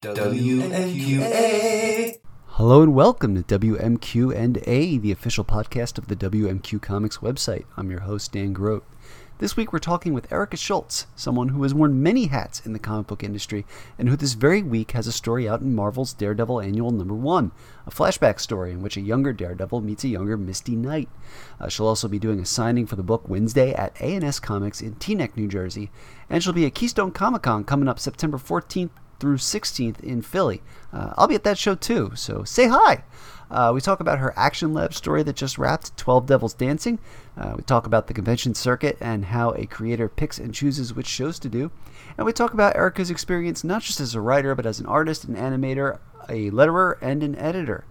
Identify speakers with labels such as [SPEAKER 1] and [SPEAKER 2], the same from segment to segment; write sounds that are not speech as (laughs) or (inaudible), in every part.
[SPEAKER 1] WMQA.
[SPEAKER 2] Hello and welcome to WMQ and A, the official podcast of the WMQ Comics website. I'm your host Dan Grote. This week we're talking with Erica Schultz, someone who has worn many hats in the comic book industry and who this very week has a story out in Marvel's Daredevil Annual Number 1, a flashback story in which a younger Daredevil meets a younger Misty Knight. Uh, she'll also be doing a signing for the book Wednesday at A&S Comics in Teaneck, New Jersey, and she'll be at Keystone Comic Con coming up September 14th through 16th in Philly. Uh, I'll be at that show too, so say hi. Uh, we talk about her Action Lab story that just wrapped, 12 Devils Dancing. Uh, we talk about the convention circuit and how a creator picks and chooses which shows to do. And we talk about Erica's experience not just as a writer, but as an artist, an animator, a letterer, and an editor.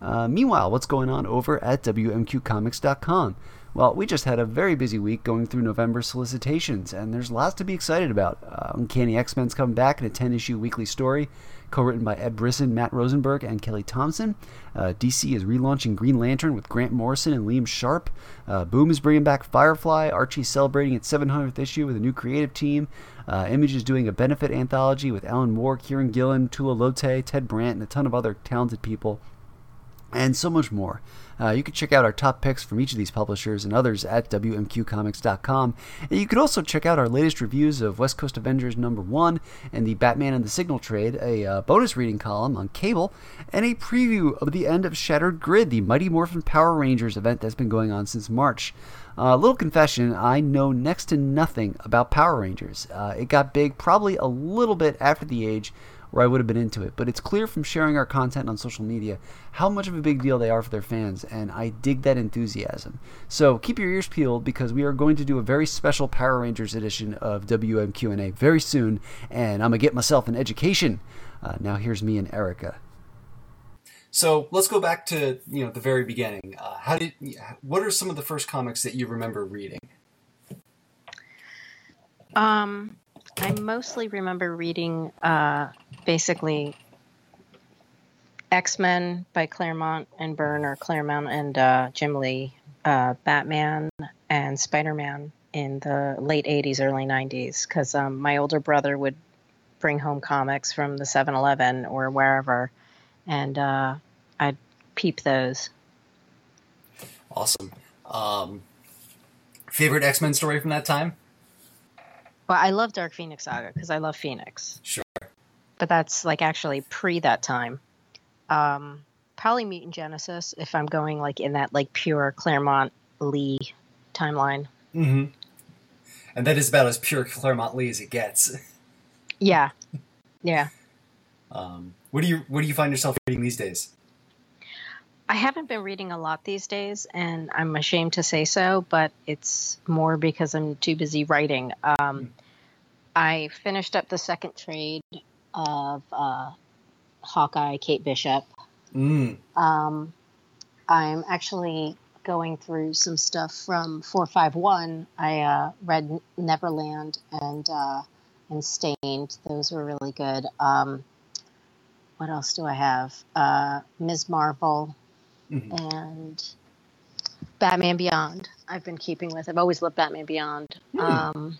[SPEAKER 2] Uh, meanwhile, what's going on over at WMQComics.com? Well, we just had a very busy week going through November solicitations, and there's lots to be excited about. Uh, Uncanny X Men's coming back in a 10 issue weekly story, co written by Ed Brisson, Matt Rosenberg, and Kelly Thompson. Uh, DC is relaunching Green Lantern with Grant Morrison and Liam Sharp. Uh, Boom is bringing back Firefly. Archie's celebrating its 700th issue with a new creative team. Uh, Image is doing a benefit anthology with Alan Moore, Kieron Gillen, Tula Lotay, Ted Brandt, and a ton of other talented people, and so much more. Uh, you can check out our top picks from each of these publishers and others at WMQComics.com. And you can also check out our latest reviews of West Coast Avengers number one and the Batman and the Signal trade, a uh, bonus reading column on cable, and a preview of the end of Shattered Grid, the Mighty Morphin Power Rangers event that's been going on since March. A uh, little confession I know next to nothing about Power Rangers. Uh, it got big probably a little bit after the age where I would have been into it. But it's clear from sharing our content on social media how much of a big deal they are for their fans, and I dig that enthusiasm. So keep your ears peeled because we are going to do a very special Power Rangers edition of WMQ&A very soon, and I'm gonna get myself an education. Uh, now here's me and Erica.
[SPEAKER 1] So let's go back to you know the very beginning. Uh, how did what are some of the first comics that you remember reading?
[SPEAKER 3] Um, I mostly remember reading uh, basically X Men by Claremont and Byrne, or Claremont and uh, Jim Lee, uh, Batman and Spider Man in the late 80s, early 90s, because um, my older brother would bring home comics from the 7 Eleven or wherever, and uh, I'd peep those.
[SPEAKER 1] Awesome. Um, favorite X Men story from that time?
[SPEAKER 3] Well, I love Dark Phoenix Saga because I love Phoenix.
[SPEAKER 1] Sure.
[SPEAKER 3] But that's like actually pre that time. Um, probably Mutant Genesis if I'm going like in that like pure Claremont Lee timeline.
[SPEAKER 1] Mm-hmm. And that is about as pure Claremont Lee as it gets. (laughs)
[SPEAKER 3] Yeah. Yeah.
[SPEAKER 1] Um, what do you what do you find yourself reading these days?
[SPEAKER 3] I haven't been reading a lot these days, and I'm ashamed to say so, but it's more because I'm too busy writing. Um, I finished up the second trade of uh, Hawkeye, Kate Bishop.
[SPEAKER 1] Mm.
[SPEAKER 3] Um, I'm actually going through some stuff from 451. I uh, read Neverland and uh, and Stained. Those were really good. Um, what else do I have? Uh, Ms. Marvel
[SPEAKER 1] Mm-hmm.
[SPEAKER 3] and Batman Beyond. I've been keeping with. I've always loved Batman Beyond.
[SPEAKER 1] Hmm.
[SPEAKER 3] Um,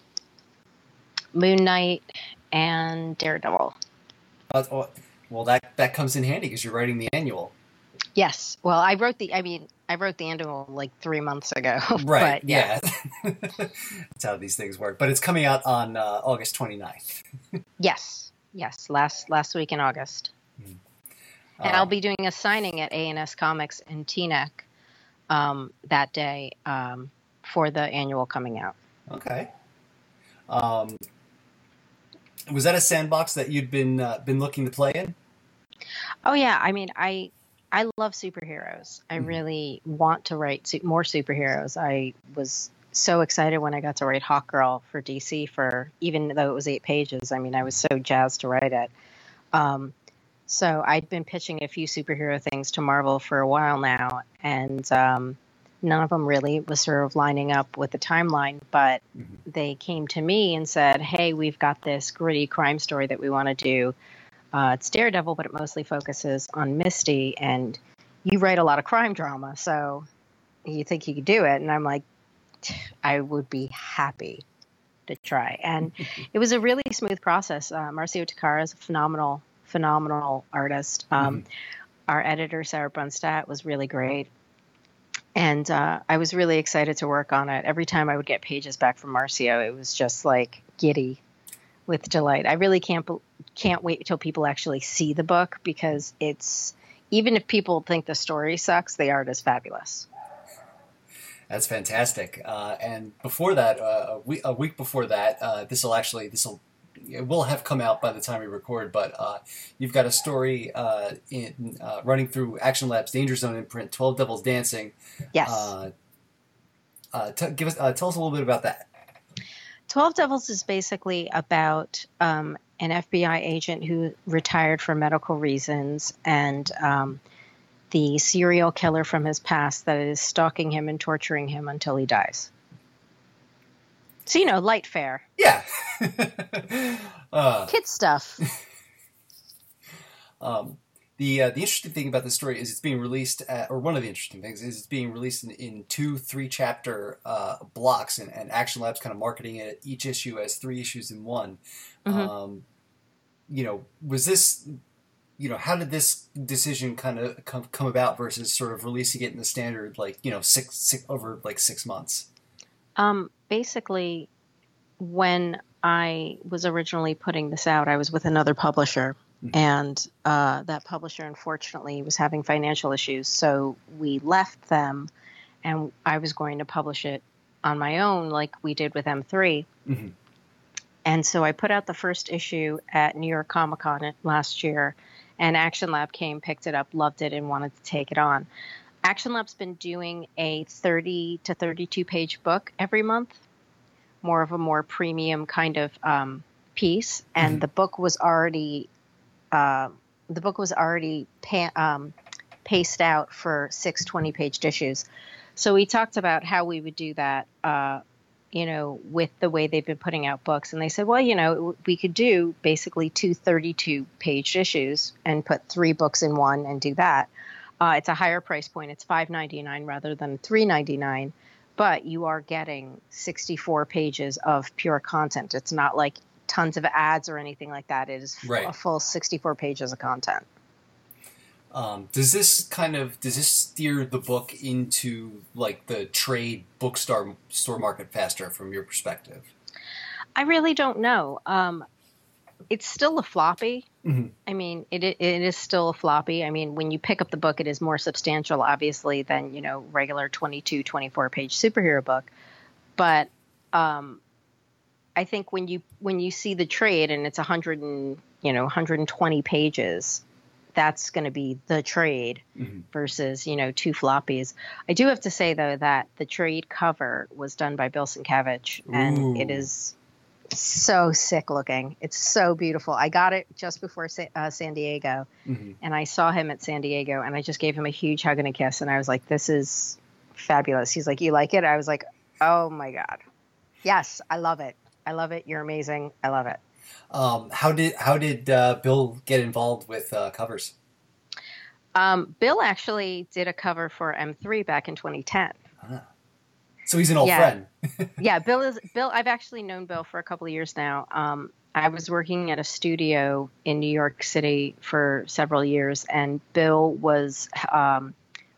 [SPEAKER 3] Moon Knight and Daredevil.
[SPEAKER 1] Oh, well, that that comes in handy because you're writing the annual.
[SPEAKER 3] Yes. Well, I wrote the. I mean, I wrote the annual like three months ago. (laughs)
[SPEAKER 1] Right.
[SPEAKER 3] But, yeah.
[SPEAKER 1] yeah. (laughs) That's how these things work. But it's coming out on uh, August 29th. (laughs)
[SPEAKER 3] Yes. Yes. Last last week in August. And
[SPEAKER 1] Uh,
[SPEAKER 3] I'll be doing a signing at A&S Comics in Teaneck um, that day um, for the annual coming out.
[SPEAKER 1] Okay. Um, was that a sandbox that you'd been uh, been looking to play in?
[SPEAKER 3] Oh yeah, I mean, I I love superheroes. I
[SPEAKER 1] Mhm.
[SPEAKER 3] really want to write su- more superheroes. I was so excited when I got to write Hawkgirl for DC for even though it was eight pages. I mean, I was so jazzed to write it. Um, so I'd been pitching a few superhero things to Marvel for a while now, and um, none of them really was sort of lining up with the timeline. But
[SPEAKER 1] Mhm.
[SPEAKER 3] they came to me and said, "Hey, we've got this gritty crime story that we want to do. Uh, it's Daredevil, but it mostly focuses on Misty, and you write a lot of crime drama, so you think you could do it?" And I'm like, "I would be happy to try." And (laughs) it was a really smooth process. Uh, Marcio Takara is a phenomenal, phenomenal artist. Um,
[SPEAKER 1] Mhm.
[SPEAKER 3] Our editor Sarah Brunstad was really great, and uh, I was really excited to work on it. Every time I would get pages back from Marcio, it was just like giddy with delight. I really can't can't wait till people actually see the book because it's even if people think the story sucks, the art is fabulous.
[SPEAKER 1] That's fantastic. Uh, and before that, uh, a, week, a week before that, uh, this will actually this will it will have come out by the time we record. But uh, you've got a story uh, in uh, running through Action Labs Danger Zone imprint, Twelve Devils Dancing.
[SPEAKER 3] Yes.
[SPEAKER 1] Uh, uh, t- give us uh, tell us a little bit about that.
[SPEAKER 3] 12 Devils is basically about um, an FBI agent who retired for medical reasons and um, the serial killer from his past that is stalking him and torturing him until he dies. So, you know, light fare,
[SPEAKER 1] Yeah. (laughs) uh,
[SPEAKER 3] kid stuff. (laughs)
[SPEAKER 1] Um, the uh, the interesting thing about this story is it's being released, at, or one of the interesting things is it's being released in, in two three chapter uh, blocks, and, and Action Labs kind of marketing it each issue as three issues in one.
[SPEAKER 3] Mhm.
[SPEAKER 1] Um, you know, was this, you know, how did this decision kind of come, come about versus sort of releasing it in the standard like you know six, six over like six months?
[SPEAKER 3] Um, basically, when I was originally putting this out, I was with another publisher,
[SPEAKER 1] Mhm.
[SPEAKER 3] and uh, that publisher unfortunately was having financial issues. So we left them, and I was going to publish it on my own, like we did with M3.
[SPEAKER 1] Mhm.
[SPEAKER 3] And so I put out the first issue at New York Comic Con last year, and Action Lab came, picked it up, loved it, and wanted to take it on. Action Lab's been doing a 30 to 32 page book every month, more of a more premium kind of um, piece. And
[SPEAKER 1] Mhm.
[SPEAKER 3] the book was already uh, the book was already pa- um, paced out for six 20 page issues. So we talked about how we would do that. Uh, you know, with the way they've been putting out books. And they said, well, you know, we could do basically two 32 page issues and put three books in one and do that. Uh, it's a higher price point. It's $5.99 rather than $3.99, but you are getting 64 pages of pure content. It's not like tons of ads or anything like that. It is
[SPEAKER 1] Right.
[SPEAKER 3] a full 64 pages of content.
[SPEAKER 1] Um, does this kind of does this steer the book into like the trade bookstore store market faster from your perspective?
[SPEAKER 3] I really don't know. Um, it's still a floppy.
[SPEAKER 1] Mhm.
[SPEAKER 3] I mean, it, it is still a floppy. I mean, when you pick up the book, it is more substantial, obviously, than you know regular 22, 24 page superhero book. But um, I think when you when you see the trade and it's 100 and you know 120 pages, that's going to be the trade
[SPEAKER 1] Mhm.
[SPEAKER 3] versus you know two floppies. I do have to say though that the trade cover was done by Bill Sienkiewicz, and it is so sick looking. It's so beautiful. I got it just before Sa- uh, San Diego,
[SPEAKER 1] Mhm.
[SPEAKER 3] and I saw him at San Diego, and I just gave him a huge hug and a kiss, and I was like, "This is fabulous." He's like, "You like it?" I was like, "Oh my god, yes, I love it. I love it. You're amazing. I love it."
[SPEAKER 1] Um, how did how did uh, Bill get involved with uh, covers?
[SPEAKER 3] Um, Bill actually did a cover for M3 back in 2010.
[SPEAKER 1] So he's an old
[SPEAKER 3] Yeah.
[SPEAKER 1] friend. (laughs)
[SPEAKER 3] yeah, Bill is Bill. I've actually known Bill for a couple of years now. Um, I was working at a studio in New York City for several years, and Bill was um,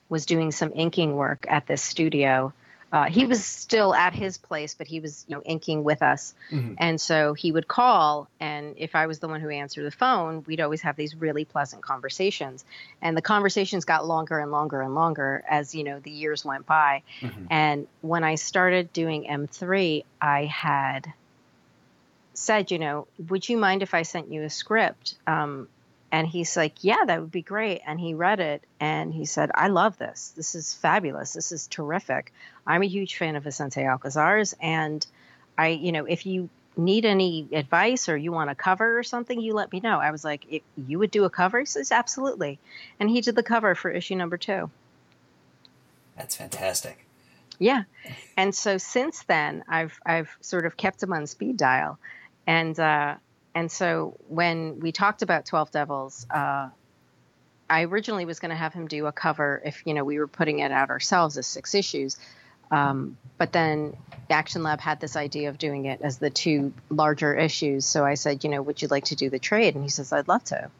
[SPEAKER 3] was doing some inking work at this studio. Uh, he was still at his place, but he was, you know, inking with us.
[SPEAKER 1] Mhm.
[SPEAKER 3] And so he would call, and if I was the one who answered the phone, we'd always have these really pleasant conversations. And the conversations got longer and longer and longer as you know the years went by.
[SPEAKER 1] Mhm.
[SPEAKER 3] And when I started doing M3, I had said, you know, would you mind if I sent you a script? Um, and he's like, yeah, that would be great. And he read it and he said, I love this. This is fabulous. This is terrific. I'm a huge fan of Vicente Alcazar's. And I, you know, if you need any advice or you want a cover or something, you let me know. I was like, if you would do a cover? He says, absolutely. And he did the cover for issue number two.
[SPEAKER 1] That's fantastic.
[SPEAKER 3] Yeah. And so since then, I've I've sort of kept him on speed dial, and uh, and so when we talked about Twelve Devils, uh, I originally was going to have him do a cover if you know we were putting it out ourselves as six issues, um, but then Action Lab had this idea of doing it as the two larger issues. So I said, you know, would you like to do the trade? And he says, I'd love to.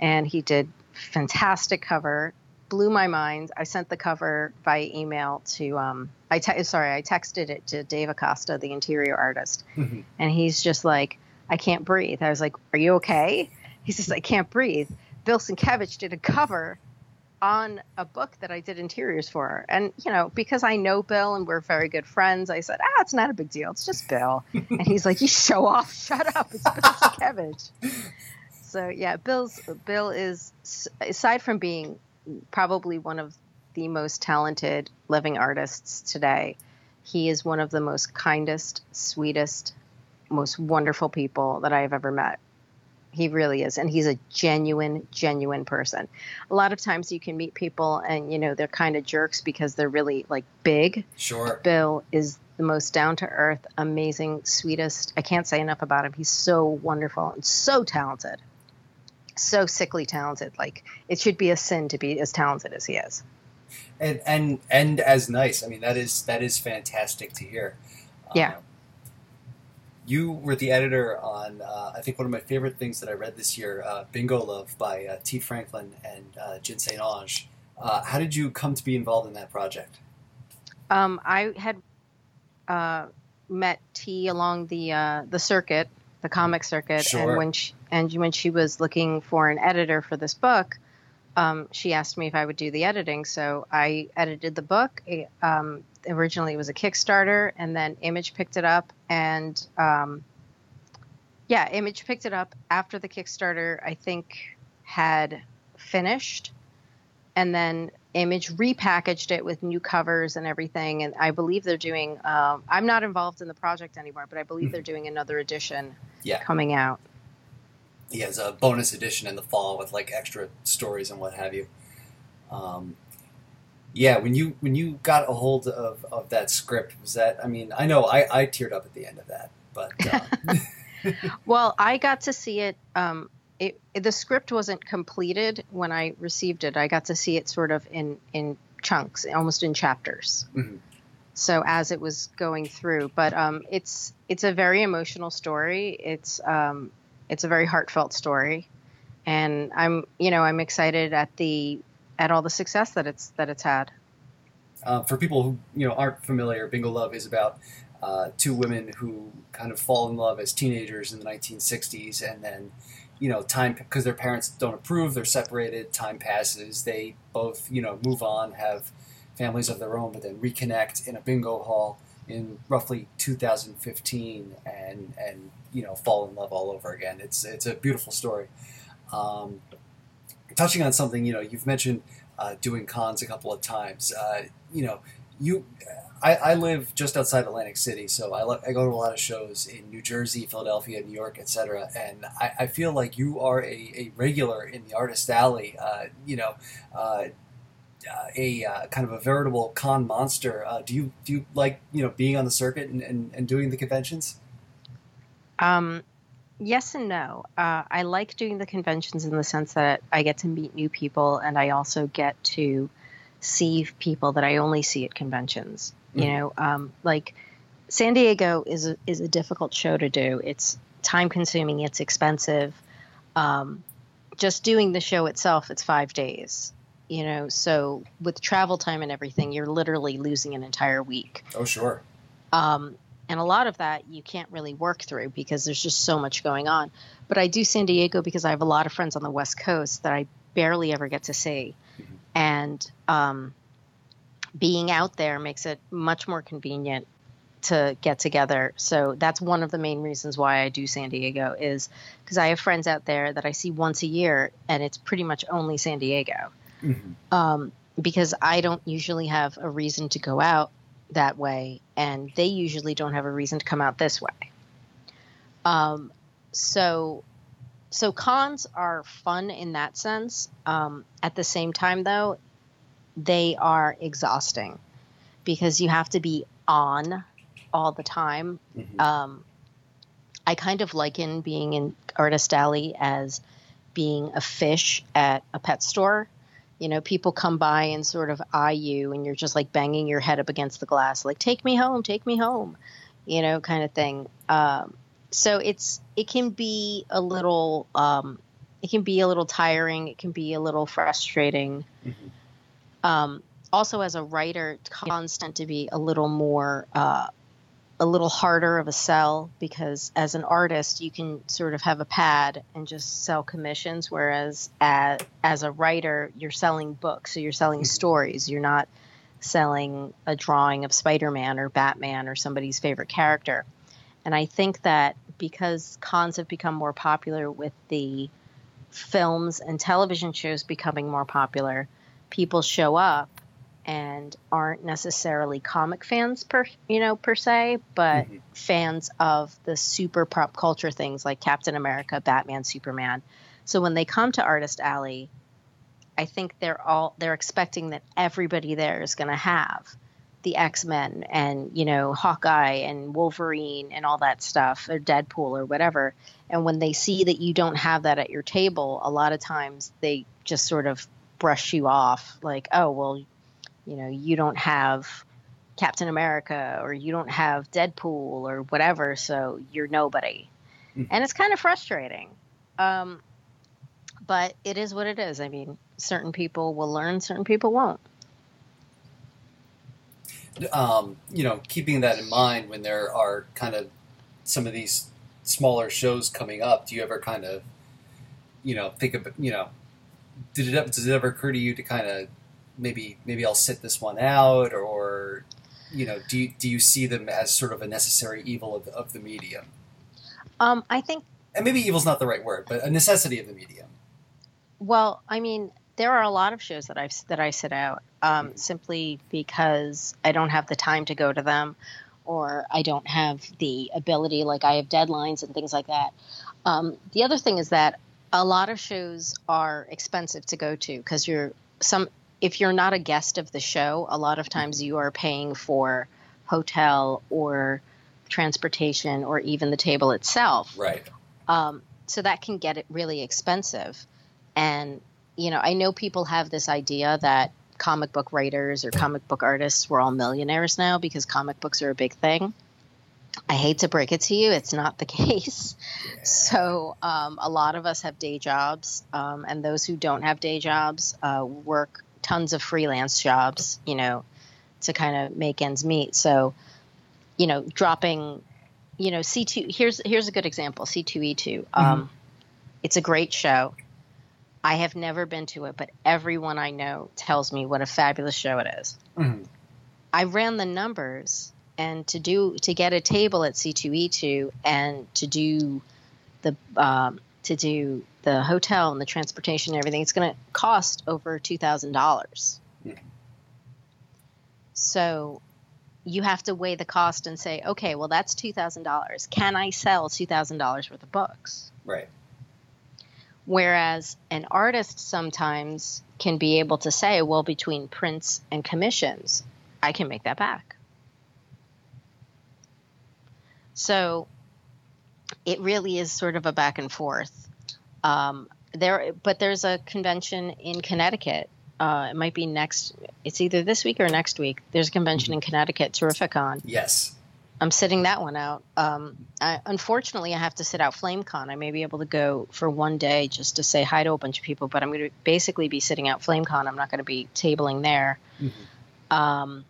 [SPEAKER 3] and he did fantastic cover. Blew my mind. I sent the cover by email to um, I te- sorry I texted it to Dave Acosta, the interior artist,
[SPEAKER 1] Mhm.
[SPEAKER 3] and he's just like, I can't breathe. I was like, Are you okay? He says, I can't breathe. Bill Sienkiewicz did a cover on a book that I did interiors for. And, you know, because I know Bill and we're very good friends, I said, ah, it's not a big deal. It's just Bill. and he's like, you show off. (laughs) Shut up. It's Bill Sienkiewicz. So, yeah, Bill's Bill is, aside from being probably one of the most talented living artists today, he is one of the most kindest, sweetest, most wonderful people that I have ever met. He really is. And he's a genuine, genuine person. A lot of times you can meet people and, you know, they're kind of jerks because they're really like big.
[SPEAKER 1] Sure.
[SPEAKER 3] Bill is the most down to earth, amazing, sweetest. I can't say enough about him. He's so wonderful and so talented. So sickly talented. Like it should be a sin to be as talented as he is.
[SPEAKER 1] and and and as nice. I mean, that is that is fantastic to hear.
[SPEAKER 3] Yeah.
[SPEAKER 1] Um, you were the editor on, uh, I think, one of my favorite things that I read this year, uh, Bingo Love by uh, Tee Franklin and uh, Jenn St-Onge. Uh, how did you come to be involved in that project?
[SPEAKER 3] Um, I had uh, met T along the uh, the circuit, the comic circuit,
[SPEAKER 1] Sure.
[SPEAKER 3] and when she and when she was looking for an editor for this book, um, she asked me if I would do the editing. So I edited the book. It, um, originally, it was a Kickstarter, and then Image picked it up, and um, yeah, Image picked it up after the Kickstarter. I think had finished, and then Image repackaged it with new covers and everything. And I believe they're doing. Um, I'm not involved in the project anymore, but I believe they're doing another edition
[SPEAKER 1] Yeah.
[SPEAKER 3] coming out.
[SPEAKER 1] He has a bonus edition in the fall with like extra stories and what have you. Um, yeah, when you when you got a hold of, of that script, was that? I mean, I know I, I teared up at the end of that, but uh, (laughs)
[SPEAKER 3] Well, I got to see it. Um, it, it- the script wasn't completed when I received it. I got to see it sort of in in chunks, almost in chapters.
[SPEAKER 1] Mhm.
[SPEAKER 3] So as it was going through, but um, it's it's a very emotional story. It's um, it's a very heartfelt story, and I'm you know I'm excited at the at all the success that it's that it's had.
[SPEAKER 1] uh, for people who you know aren't familiar, Bingo Love is about uh, two women who kind of fall in love as teenagers in the 1960s, and then you know time because their parents don't approve, they're separated. Time passes, they both you know move on, have families of their own, but then reconnect in a bingo hall in roughly 2015, and and you know fall in love all over again. It's it's a beautiful story. Um, touching on something you know you've mentioned uh, doing cons a couple of times. Uh, you know, you, I, I live just outside Atlantic City, so I, lo- I go to a lot of shows in New Jersey, Philadelphia, New York, etc. And I, I feel like you are a, a regular in the Artist Alley. Uh, you know, uh, a uh, kind of a veritable con monster. Uh, do you do you like you know being on the circuit and, and, and doing the conventions?
[SPEAKER 3] Um, yes and no. Uh, I like doing the conventions in the sense that I get to meet new people, and I also get to see people that I only see at conventions. You
[SPEAKER 1] Mhm.
[SPEAKER 3] know, um, like San Diego is a, is a difficult show to do. It's time consuming. It's expensive. Um, just doing the show itself, it's five days. You know, so with travel time and everything, you're literally losing an entire week.
[SPEAKER 1] Oh sure.
[SPEAKER 3] Um, and a lot of that you can't really work through because there's just so much going on. But I do San Diego because I have a lot of friends on the West Coast that I barely ever get to see.
[SPEAKER 1] Mhm.
[SPEAKER 3] And um, being out there makes it much more convenient to get together. So that's one of the main reasons why I do San Diego is because I have friends out there that I see once a year and it's pretty much only San Diego
[SPEAKER 1] Mhm.
[SPEAKER 3] um, because I don't usually have a reason to go out that way, and they usually don't have a reason to come out this way. Um, so, so cons are fun in that sense. Um, at the same time, though, they are exhausting because you have to be on all the time.
[SPEAKER 1] Mhm.
[SPEAKER 3] Um, I kind of liken being in Artist Alley as being a fish at a pet store. You know, people come by and sort of eye you, and you're just like banging your head up against the glass, like "Take me home, take me home," you know, kind of thing. Um, so it's it can be a little um, it can be a little tiring. It can be a little frustrating. Mm-hmm. Um, also, as a writer, constant to be a little more, uh, a little harder of a sell because as an artist, you can sort of have a pad and just sell commissions. Whereas as, as a writer, you're selling books, so you're selling stories. You're not selling a drawing of Spider-Man or Batman or somebody's favorite character. And I think that because cons have become more popular with the films and television shows becoming more popular, people show up and aren't necessarily comic fans per you know per se, but mm-hmm. fans of the super pop culture things like Captain America, Batman, Superman. So when they come to Artist Alley, I think they're all they're expecting that everybody there is going to have the X-Men and you know Hawkeye and Wolverine and all that stuff or Deadpool or whatever and when they see that you don't have that at your table a lot of times they just sort of brush you off like oh well you know you don't have Captain America or you don't have Deadpool or whatever so you're nobody. Mm-hmm. and it's kind of frustrating. Um, but it is what it is. I mean certain people will learn certain people won't.
[SPEAKER 1] Um, you know, keeping that in mind when there are kind of some of these smaller shows coming up, do you ever kind of, you know, think of, you know, did it does it ever occur to you to kind of maybe maybe I'll sit this one out or you know do you, do you see them as sort of a necessary evil of, of the medium?
[SPEAKER 3] Um, I think,
[SPEAKER 1] and maybe evil's not the right word, but a necessity of the medium.
[SPEAKER 3] Well, I mean, there are a lot of shows that I've that I sit out um, mm-hmm. simply because I don't have the time to go to them, or I don't have the ability. Like I have deadlines and things like that. Um, the other thing is that a lot of shows are expensive to go to because you're some. If you're not a guest of the show, a lot of times you are paying for hotel or transportation or even the table itself.
[SPEAKER 1] Right.
[SPEAKER 3] Um, so that can get it really expensive. And you know, I know people have this idea that comic book writers or comic book artists were all millionaires now because comic books are a big thing. I hate to break it to you, it's not the (laughs) case. So, um, a lot of us have day jobs, um, and those who don't have day jobs uh, work tons of freelance jobs, you know, to kind of make ends meet. So, you know, dropping, you know, C2, here's, here's a good example C2E2. Um, mm-hmm. It's a great show. I have never been to it, but everyone I know tells me what a fabulous show it is. Mm-hmm. I ran the numbers, and to do to get a table at C2E2 and to do the um, to do the hotel and the transportation and everything, it's going to cost over two thousand dollars. So you have to weigh the cost and say, okay, well that's two thousand dollars. Can I sell two thousand dollars worth of books?
[SPEAKER 1] Right.
[SPEAKER 3] Whereas an artist sometimes can be able to say, well, between prints and commissions, I can make that back. So it really is sort of a back and forth. Um, there, but there's a convention in Connecticut. Uh, it might be next. It's either this week or next week. There's a convention in Connecticut, Terrificon.
[SPEAKER 1] Yes.
[SPEAKER 3] I'm sitting that one out. Um, I, unfortunately, I have to sit out FlameCon. I may be able to go for one day just to say hi to a bunch of people, but I'm going to basically be sitting out FlameCon. I'm not going to be tabling there. Mm-hmm. Um,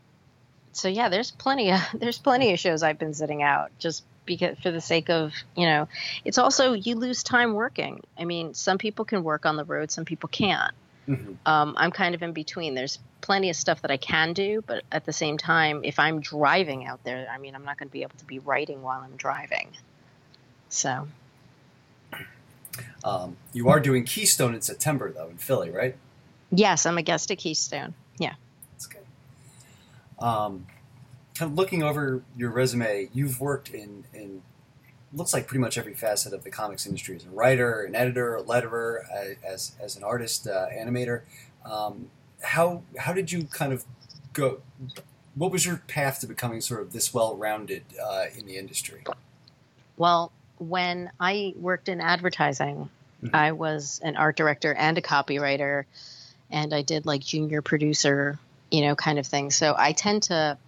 [SPEAKER 3] so yeah, there's plenty of (laughs) there's plenty of shows I've been sitting out just because for the sake of you know. It's also you lose time working. I mean, some people can work on the road, some people can't. Mm-hmm. Um, I'm kind of in between. There's plenty of stuff that I can do, but at the same time, if I'm driving out there, I mean, I'm not going to be able to be writing while I'm driving. So.
[SPEAKER 1] Um, you are doing Keystone in September, though, in Philly, right?
[SPEAKER 3] Yes, I'm a guest at Keystone. Yeah.
[SPEAKER 1] That's good. Um, kind of looking over your resume, you've worked in, in looks like pretty much every facet of the comics industry as a writer, an editor, a letterer, as, as an artist, uh, animator. Um, how how did you kind of go? What was your path to becoming sort of this well-rounded uh, in the industry?
[SPEAKER 3] Well, when I worked in advertising, mm-hmm. I was an art director and a copywriter, and I did like junior producer, you know, kind of thing. So I tend to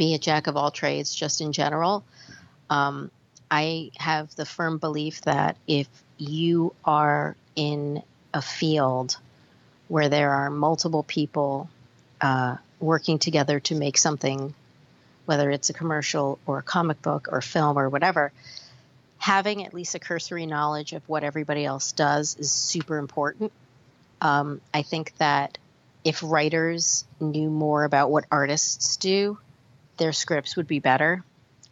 [SPEAKER 3] be a jack of all trades just in general. Um, I have the firm belief that if you are in a field where there are multiple people uh, working together to make something, whether it's a commercial or a comic book or film or whatever, having at least a cursory knowledge of what everybody else does is super important. Um, I think that if writers knew more about what artists do, their scripts would be better.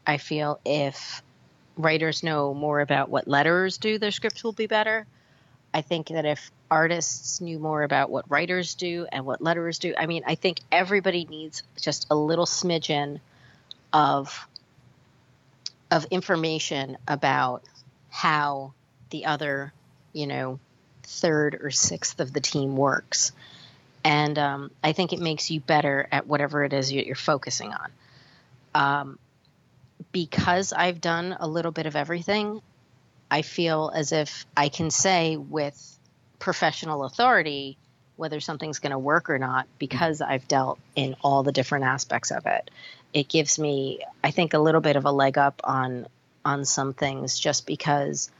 [SPEAKER 3] I feel if writers know more about what letterers do, their scripts will be better. I think that if artists knew more about what writers do and what letterers do, I mean, I think everybody needs just a little smidgen of of information about how the other, you know, third or sixth of the team works. And um, I think it makes you better at whatever it is you're focusing on. Um, because I've done a little bit of everything, I feel as if I can say with professional authority whether something's going to work or not because I've dealt in all the different aspects of it. It gives me, I think, a little bit of a leg up on on some things just because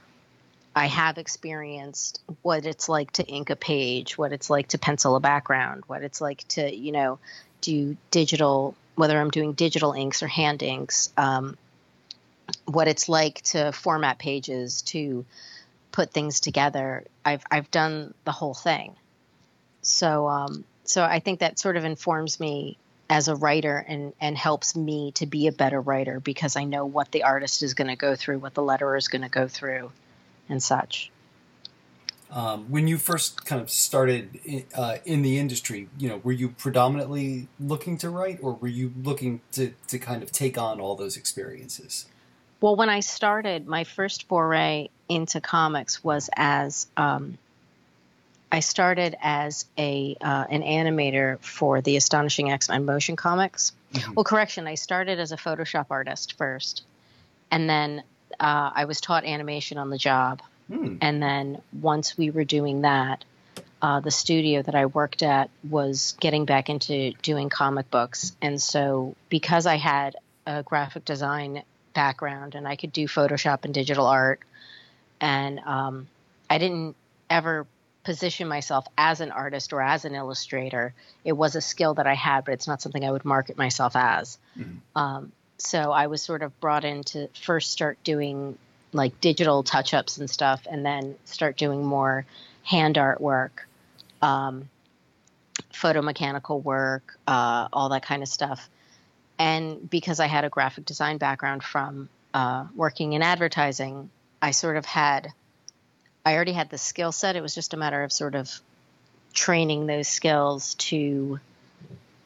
[SPEAKER 3] I have experienced what it's like to ink a page, what it's like to pencil a background, what it's like to, you know, do digital, whether I'm doing digital inks or hand inks, um, what it's like to format pages, to put things together. I've I've done the whole thing, so um, so I think that sort of informs me as a writer and and helps me to be a better writer because I know what the artist is going to go through, what the letterer is going to go through, and such.
[SPEAKER 1] Um, when you first kind of started in, uh, in the industry, you know, were you predominantly looking to write, or were you looking to to kind of take on all those experiences?
[SPEAKER 3] Well, when I started, my first foray into comics was as um, I started as a uh, an animator for the Astonishing X Men motion comics. Mm-hmm. Well, correction, I started as a Photoshop artist first, and then uh, I was taught animation on the job. Mm. And then once we were doing that, uh, the studio that I worked at was getting back into doing comic books, and so because I had a graphic design background and I could do Photoshop and digital art, and um, I didn't ever position myself as an artist or as an illustrator. It was a skill that I had, but it's not something I would market myself as. Mm-hmm. Um, so I was sort of brought in to first start doing like digital touch ups and stuff, and then start doing more hand art work, um, photo mechanical work, uh, all that kind of stuff. And because I had a graphic design background from uh, working in advertising, I sort of had, I already had the skill set. It was just a matter of sort of training those skills to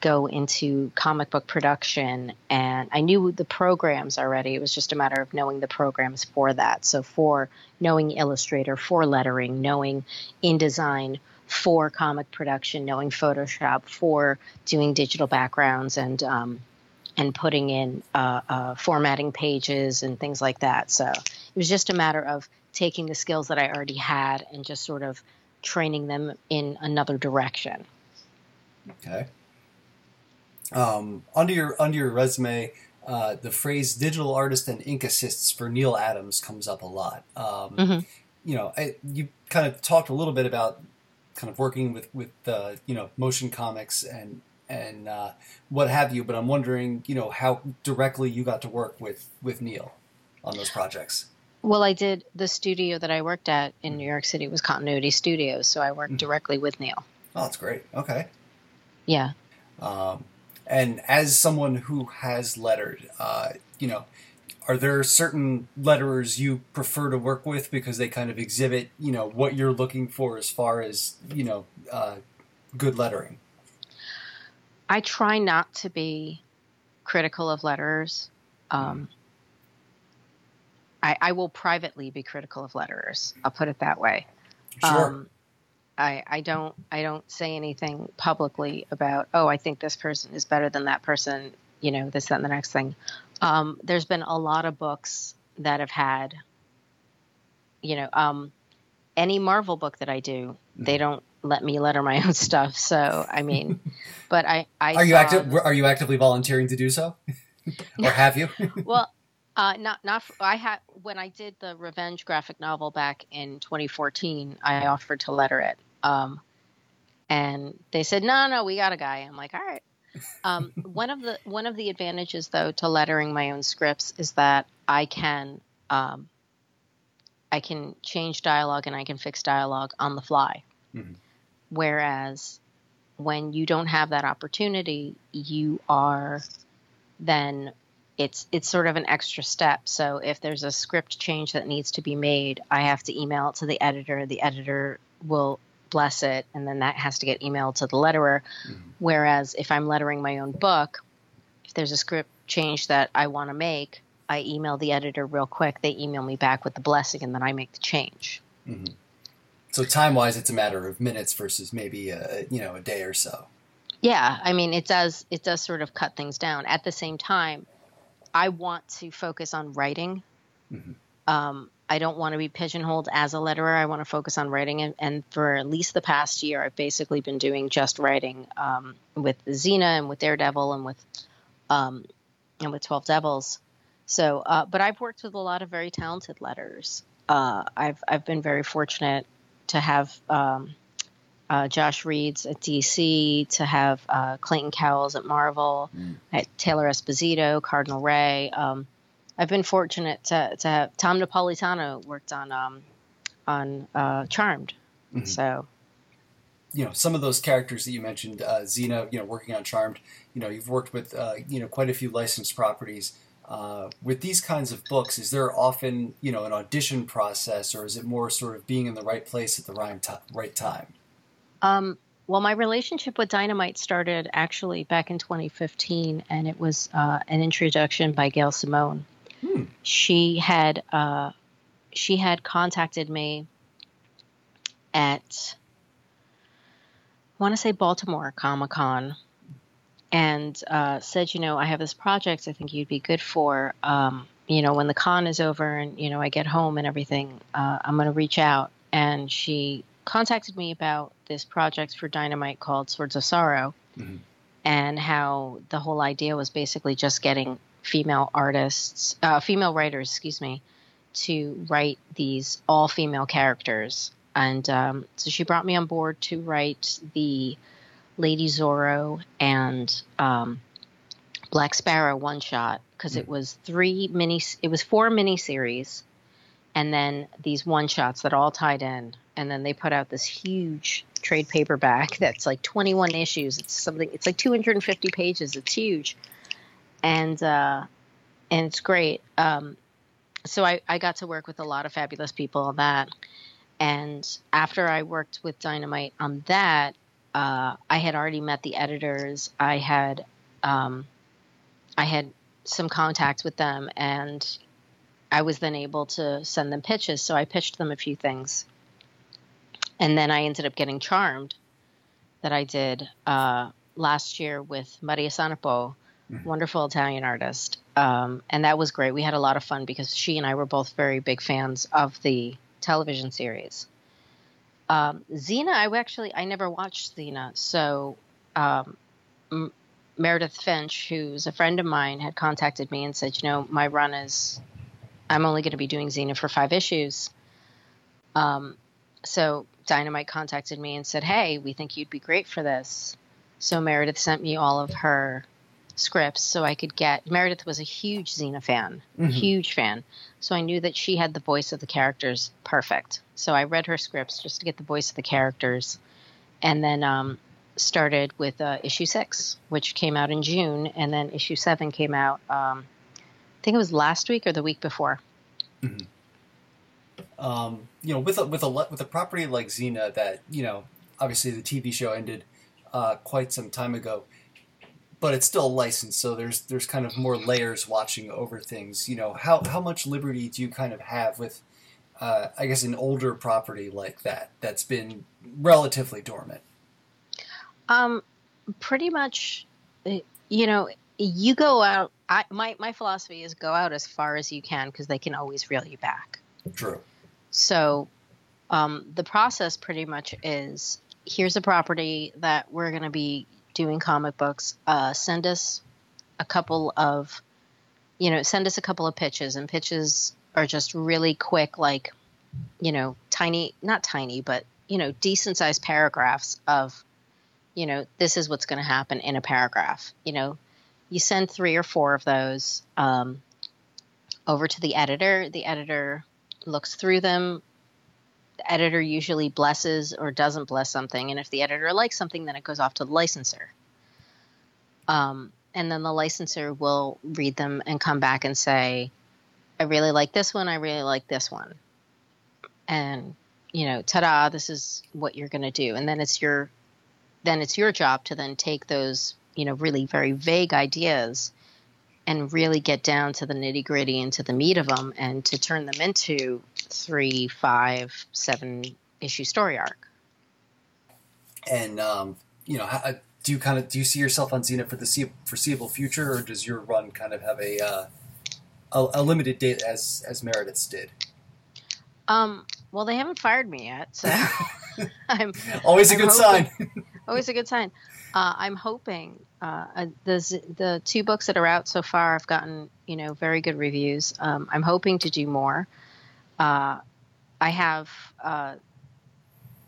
[SPEAKER 3] go into comic book production. And I knew the programs already. It was just a matter of knowing the programs for that. So, for knowing Illustrator, for lettering, knowing InDesign, for comic production, knowing Photoshop, for doing digital backgrounds and um, and putting in uh, uh, formatting pages and things like that. So it was just a matter of taking the skills that I already had and just sort of training them in another direction.
[SPEAKER 1] Okay. Um, under your under your resume, uh, the phrase "digital artist and ink assists" for Neal Adams comes up a lot. Um, mm-hmm. You know, I, you kind of talked a little bit about kind of working with with uh, you know motion comics and and uh, what have you. But I'm wondering, you know, how directly you got to work with with Neal on those projects.
[SPEAKER 3] Well, I did. The studio that I worked at in New York City was Continuity Studios, so I worked mm-hmm. directly with Neil.
[SPEAKER 1] Oh, that's great. Okay.
[SPEAKER 3] Yeah.
[SPEAKER 1] Um, and as someone who has lettered, uh, you know, are there certain letterers you prefer to work with because they kind of exhibit, you know, what you're looking for as far as you know, uh, good lettering?
[SPEAKER 3] I try not to be critical of letterers. Um, I, I, will privately be critical of letterers. I'll put it that way.
[SPEAKER 1] Sure. Um,
[SPEAKER 3] I, I don't I don't say anything publicly about oh I think this person is better than that person you know this that and the next thing. Um, there's been a lot of books that have had you know um, any Marvel book that I do they mm-hmm. don't let me letter my own stuff. So I mean, (laughs) but I, I
[SPEAKER 1] are you active? Are you actively volunteering to do so, (laughs) or have you?
[SPEAKER 3] well, Uh, not not for, I had when I did the revenge graphic novel back in 2014. I offered to letter it, um, and they said no, no, we got a guy. I'm like, all right. Um, (laughs) one of the one of the advantages though to lettering my own scripts is that I can um, I can change dialogue and I can fix dialogue on the fly.
[SPEAKER 1] Mhm.
[SPEAKER 3] Whereas when you don't have that opportunity, you are then it's it's sort of an extra step. So if there's a script change that needs to be made, I have to email it to the editor. The editor will bless it, and then that has to get emailed to the letterer.
[SPEAKER 1] Mhm.
[SPEAKER 3] Whereas if I'm lettering my own book, if there's a script change that I want to make, I email the editor real quick. They email me back with the blessing, and then I make the change.
[SPEAKER 1] Mhm. So time wise, it's a matter of minutes versus maybe a you know a day or so.
[SPEAKER 3] Yeah, I mean it does it does sort of cut things down. At the same time, I want to focus on writing.
[SPEAKER 1] Mhm.
[SPEAKER 3] Um, I don't want to be pigeonholed as a letterer. I want to focus on writing, and, and for at least the past year, I've basically been doing just writing um, with Xena and with Daredevil and with um, and with Twelve Devils. So, uh, but I've worked with a lot of very talented letters. Uh, I've I've been very fortunate to have um, uh, Josh Reeds at DC, to have uh, Clayton Cowles at Marvel,
[SPEAKER 1] Mm.
[SPEAKER 3] at Taylor Esposito, Cardinal Rae. Um, I've been fortunate to, to have Tom Napolitano worked on um, on uh, Charmed.
[SPEAKER 1] Mhm.
[SPEAKER 3] So
[SPEAKER 1] you know some of those characters that you mentioned, uh, Xena, you know, working on Charmed. You know, you've worked with uh, you know quite a few licensed properties. Uh, with these kinds of books, is there often you know an audition process, or is it more sort of being in the right place at the right, ti right time?
[SPEAKER 3] Um, well, my relationship with Dynamite started actually back in 2015, and it was uh, an introduction by Gail Simone.
[SPEAKER 1] Hmm.
[SPEAKER 3] She had uh, she had contacted me at I want to say Baltimore Comic Con, and uh, said, you know, I have this project I think you'd be good for. Um, you know, when the con is over and you know I get home and everything, uh, I'm going to reach out. And she contacted me about this project for Dynamite called Swords of Sorrow,
[SPEAKER 1] Mhm.
[SPEAKER 3] and how the whole idea was basically just getting female artists, uh, female writers, excuse me, to write these all female characters. And um, so she brought me on board to write the Lady Zorro and um, Black Sparrow one shot because it was three mini, it was four mini series, and then these one shots that all tied in, and then they put out this huge trade paperback that's like 21 issues. It's something. It's like 250 pages. It's huge, and uh, and it's great. Um, so I, I got to work with a lot of fabulous people on that. And after I worked with Dynamite on that, uh, I had already met the editors. I had um, I had some contacts with them, and I was then able to send them pitches. So I pitched them a few things, and then I ended up getting Charmed, that I did uh, last year with Maria Sanapo,
[SPEAKER 1] Mhm.
[SPEAKER 3] wonderful Italian artist, um, and that was great. We had a lot of fun because she and I were both very big fans of the television series. Um, Xena, I actually I never watched Xena, so um, M- Meredith Finch, who's a friend of mine, had contacted me and said, you know, my run is I'm only going to be doing Xena for five issues. Um, so Dynamite contacted me and said, hey, we think you'd be great for this. So Meredith sent me all of her scripts so I could get. Meredith was a huge Xena fan,
[SPEAKER 1] Mhm.
[SPEAKER 3] huge fan. So I knew that she had the voice of the characters perfect. So I read her scripts just to get the voice of the characters, and then um, started with uh, issue six, which came out in June, and then issue seven came out. Um, I think it was last week or the week before.
[SPEAKER 1] Um, you know, with a, with a with a property like Xena, that you know, obviously the TV show ended uh, quite some time ago, but it's still licensed, so there's there's kind of more layers watching over things. You know, how how much liberty do you kind of have with, uh, I guess, an older property like that that's been relatively dormant?
[SPEAKER 3] Um, pretty much, uh, you know, you go out. I my my philosophy is go out as far as you can because they can always reel you back.
[SPEAKER 1] True.
[SPEAKER 3] So, um, the process pretty much is: here's a property that we're going to be doing comic books. Uh, send us a couple of, you know, send us a couple of pitches, and pitches are just really quick, like, you know, tiny, not tiny, but you know, decent sized paragraphs of, you know, this is what's going to happen in a paragraph. You know, you send three or four of those um, over to the editor. The editor looks through them. The editor usually blesses or doesn't bless something, and if the editor likes something, then it goes off to the licensor. Um, and then the licensor will read them and come back and say, I really like this one, I really like this one. And, you know, ta-da, this is what you're going to do. And then it's your then it's your job to then take those, you know, really very vague ideas and really get down to the nitty gritty and to the meat of them and to turn them into three, five, seven issue story arc.
[SPEAKER 1] And um, you know, how, do you kind of do you see yourself on Xena for the foreseeable future, or does your run kind of have a uh, a, a, limited date as as Meredith's did?
[SPEAKER 3] Um, well, they haven't fired me yet, so (laughs) (laughs) I'm
[SPEAKER 1] always a I'm good hoping,
[SPEAKER 3] sign. (laughs) always a good sign. Uh, I'm hoping uh, the the two books that are out so far have gotten you know very good reviews. Um, I'm hoping to do more. Uh, I have uh,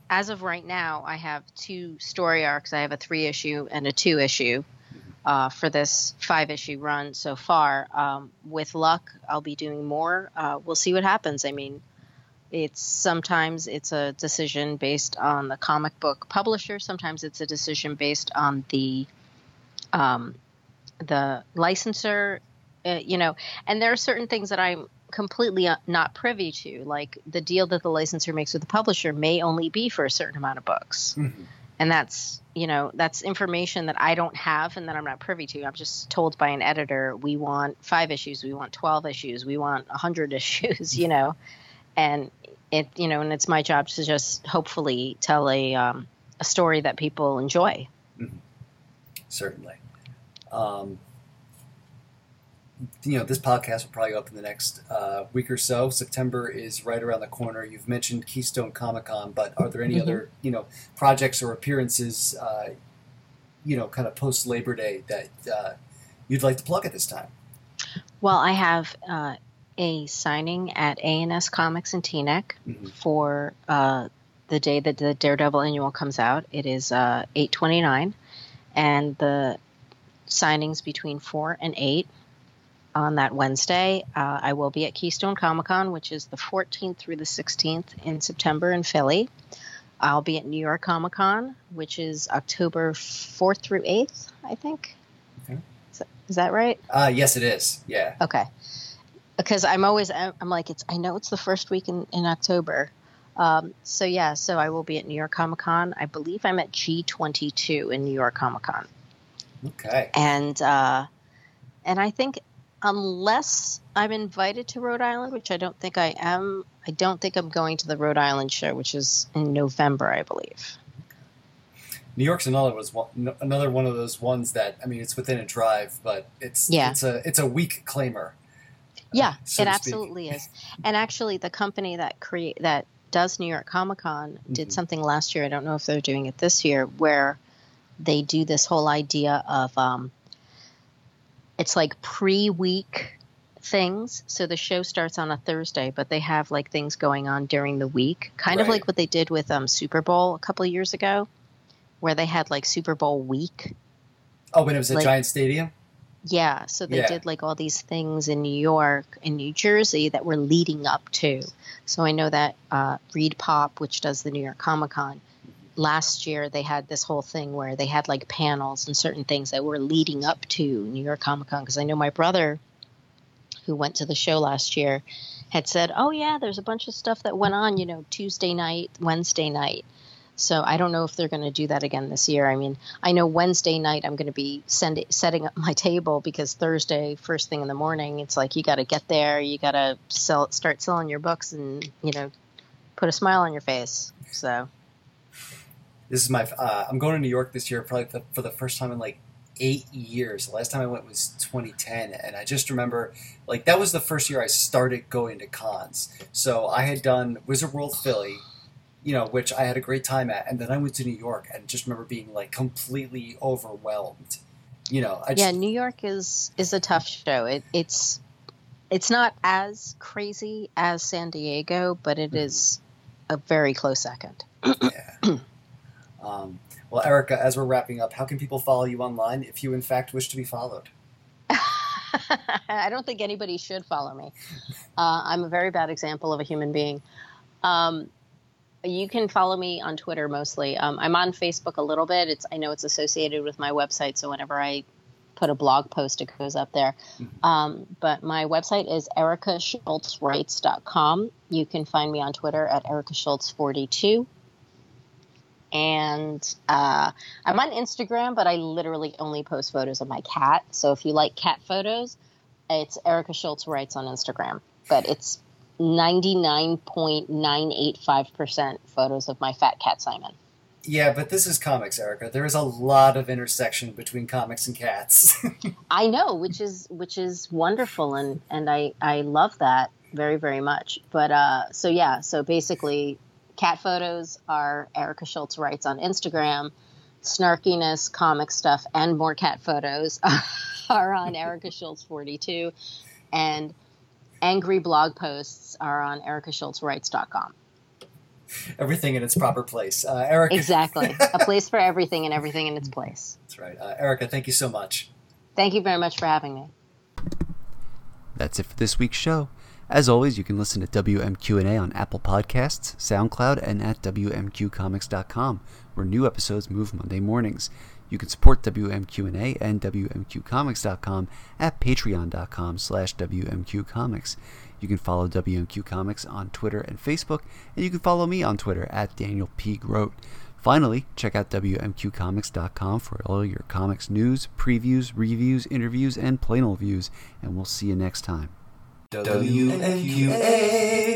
[SPEAKER 3] as of right now, I have two story arcs. I have a three issue and a two issue uh, for this five issue run so far. Um, with luck, I'll be doing more. Uh, we'll see what happens. I mean, it's sometimes it's a decision based on the comic book publisher. Sometimes it's a decision based on the um, the licensor. Uh, you know, and there are certain things that I'm completely uh, not privy to. Like the deal that the licensor makes with the publisher may only be for a certain amount of books. Mm-hmm. And that's, you know, that's information that I don't have and that I'm not privy to. I'm just told by an editor, we want five issues, we want 12 issues, we want 100 (laughs) issues, you know. And it, you know, and it's my job to just hopefully tell a, um, a story that people enjoy. Mm-hmm.
[SPEAKER 1] Certainly. Um, you know, this podcast will probably go up in the next uh, week or so. September is right around the corner. You've mentioned Keystone Comic Con, but are there any mm-hmm. other, you know, projects or appearances, uh, you know, kind of post Labor Day that uh, you'd like to plug at this time?
[SPEAKER 3] Well, I have uh, a signing at A&S Comics in Teaneck mm-hmm. for uh, the day that the Daredevil annual comes out. It is uh, 829, and the signings between 4 and 8 on that Wednesday. Uh, I will be at Keystone Comic Con, which is the 14th through the 16th in September in Philly. I'll be at New York Comic Con, which is October 4th through 8th, I think. Okay. Is, that, is that right?
[SPEAKER 1] Uh, yes, it is. Yeah.
[SPEAKER 3] Okay. Because I'm always, I'm like, it's. I know it's the first week in, in October. Um, so yeah, so I will be at New York Comic Con. I believe I'm at G22 in New York Comic Con.
[SPEAKER 1] Okay.
[SPEAKER 3] And uh, and I think unless I'm invited to Rhode Island, which I don't think I am. I don't think I'm going to the Rhode Island show, which is in November, I believe.
[SPEAKER 1] New York's another was one, another one of those ones that I mean it's within a drive, but it's yeah. it's a it's a weak claimer.
[SPEAKER 3] Yeah, uh, so it absolutely is. And actually, the company that create that does New York Comic Con mm-hmm. did something last year. I don't know if they're doing it this year, where they do this whole idea of um, it's like pre-week things. So the show starts on a Thursday, but they have like things going on during the week, kind right. of like what they did with um, Super Bowl a couple of years ago, where they had like Super Bowl week.
[SPEAKER 1] Oh, when it was a giant stadium.
[SPEAKER 3] Yeah, so they yeah. did like all these things in New York and New Jersey that were leading up to. So I know that uh, ReedPop, which does the New York Comic Con, last year they had this whole thing where they had like panels and certain things that were leading up to New York Comic Con. Because I know my brother, who went to the show last year, had said, "Oh yeah, there's a bunch of stuff that went on, you know, Tuesday night, Wednesday night." So I don't know if they're going to do that again this year. I mean, I know Wednesday night I'm going to be send, setting up (laughs) my table because Thursday, first thing in the morning, it's like you got to get there, you got to sell, start selling your books, and you know, put a smile on your face. So
[SPEAKER 1] this is my uh, I'm going to New York this year probably the, for the first time in like eight years. The last time I went was 2010, and I just remember like that was the first year I started going to cons. So I had done Wizard World Philly, you know, which I had a great time at, and then I went to New York and just remember being like completely overwhelmed. You know,
[SPEAKER 3] just, yeah, New York is is a tough show. It, it's it's not as crazy as San Diego, but it is a very close second.
[SPEAKER 1] yeah. (clears throat) Um, well, Erica, as we're wrapping up, how can people follow you online if you, in fact, wish to be followed? (laughs)
[SPEAKER 3] I don't think anybody should follow me. Uh, I'm a very bad example of a human being. Um, you can follow me on Twitter mostly. Um, I'm on Facebook a little bit. It's I know it's associated with my website, so whenever I put a blog post, it goes up there. Mm-hmm. Um, but my website is ericaschultzwrites.com. You can find me on Twitter at ericaschultz42. And uh, I'm on Instagram, but I literally only post photos of my cat. So if you like cat photos, it's Erica Schultz Writes on Instagram. But it's 99.985% photos of my fat cat Simon.
[SPEAKER 1] Yeah, but this is comics, Erica. There is a lot of intersection between comics and cats. (laughs)
[SPEAKER 3] I know, which is which is wonderful, and and I I love that very very much. But uh, so yeah, so basically, cat photos are Erica Schultz writes on Instagram. Snarkiness, comic stuff, and more cat photos (laughs) are on Erica Schultz forty two, and angry blog posts are on ericaschultzwrites.com.
[SPEAKER 1] Everything in its proper place. Uh, Erica.
[SPEAKER 3] Exactly. (laughs) A place for everything and everything in its place.
[SPEAKER 1] That's right. Uh, Erica, thank you so much.
[SPEAKER 3] Thank you very much for having me.
[SPEAKER 2] That's it for this week's show. As always, you can listen to WMQ&A on Apple Podcasts, SoundCloud, and at WMQComics.com, where new episodes move Monday mornings. You can support WMQ&A and WMQComics.com at patreon.com slash WMQComics. You can follow WMQ Comics on Twitter and Facebook, and you can follow me on Twitter at Daniel P. Grote. Finally, check out WMQComics.com for all your comics news, previews, reviews, interviews, and plain old views, and we'll see you next time. WMQA.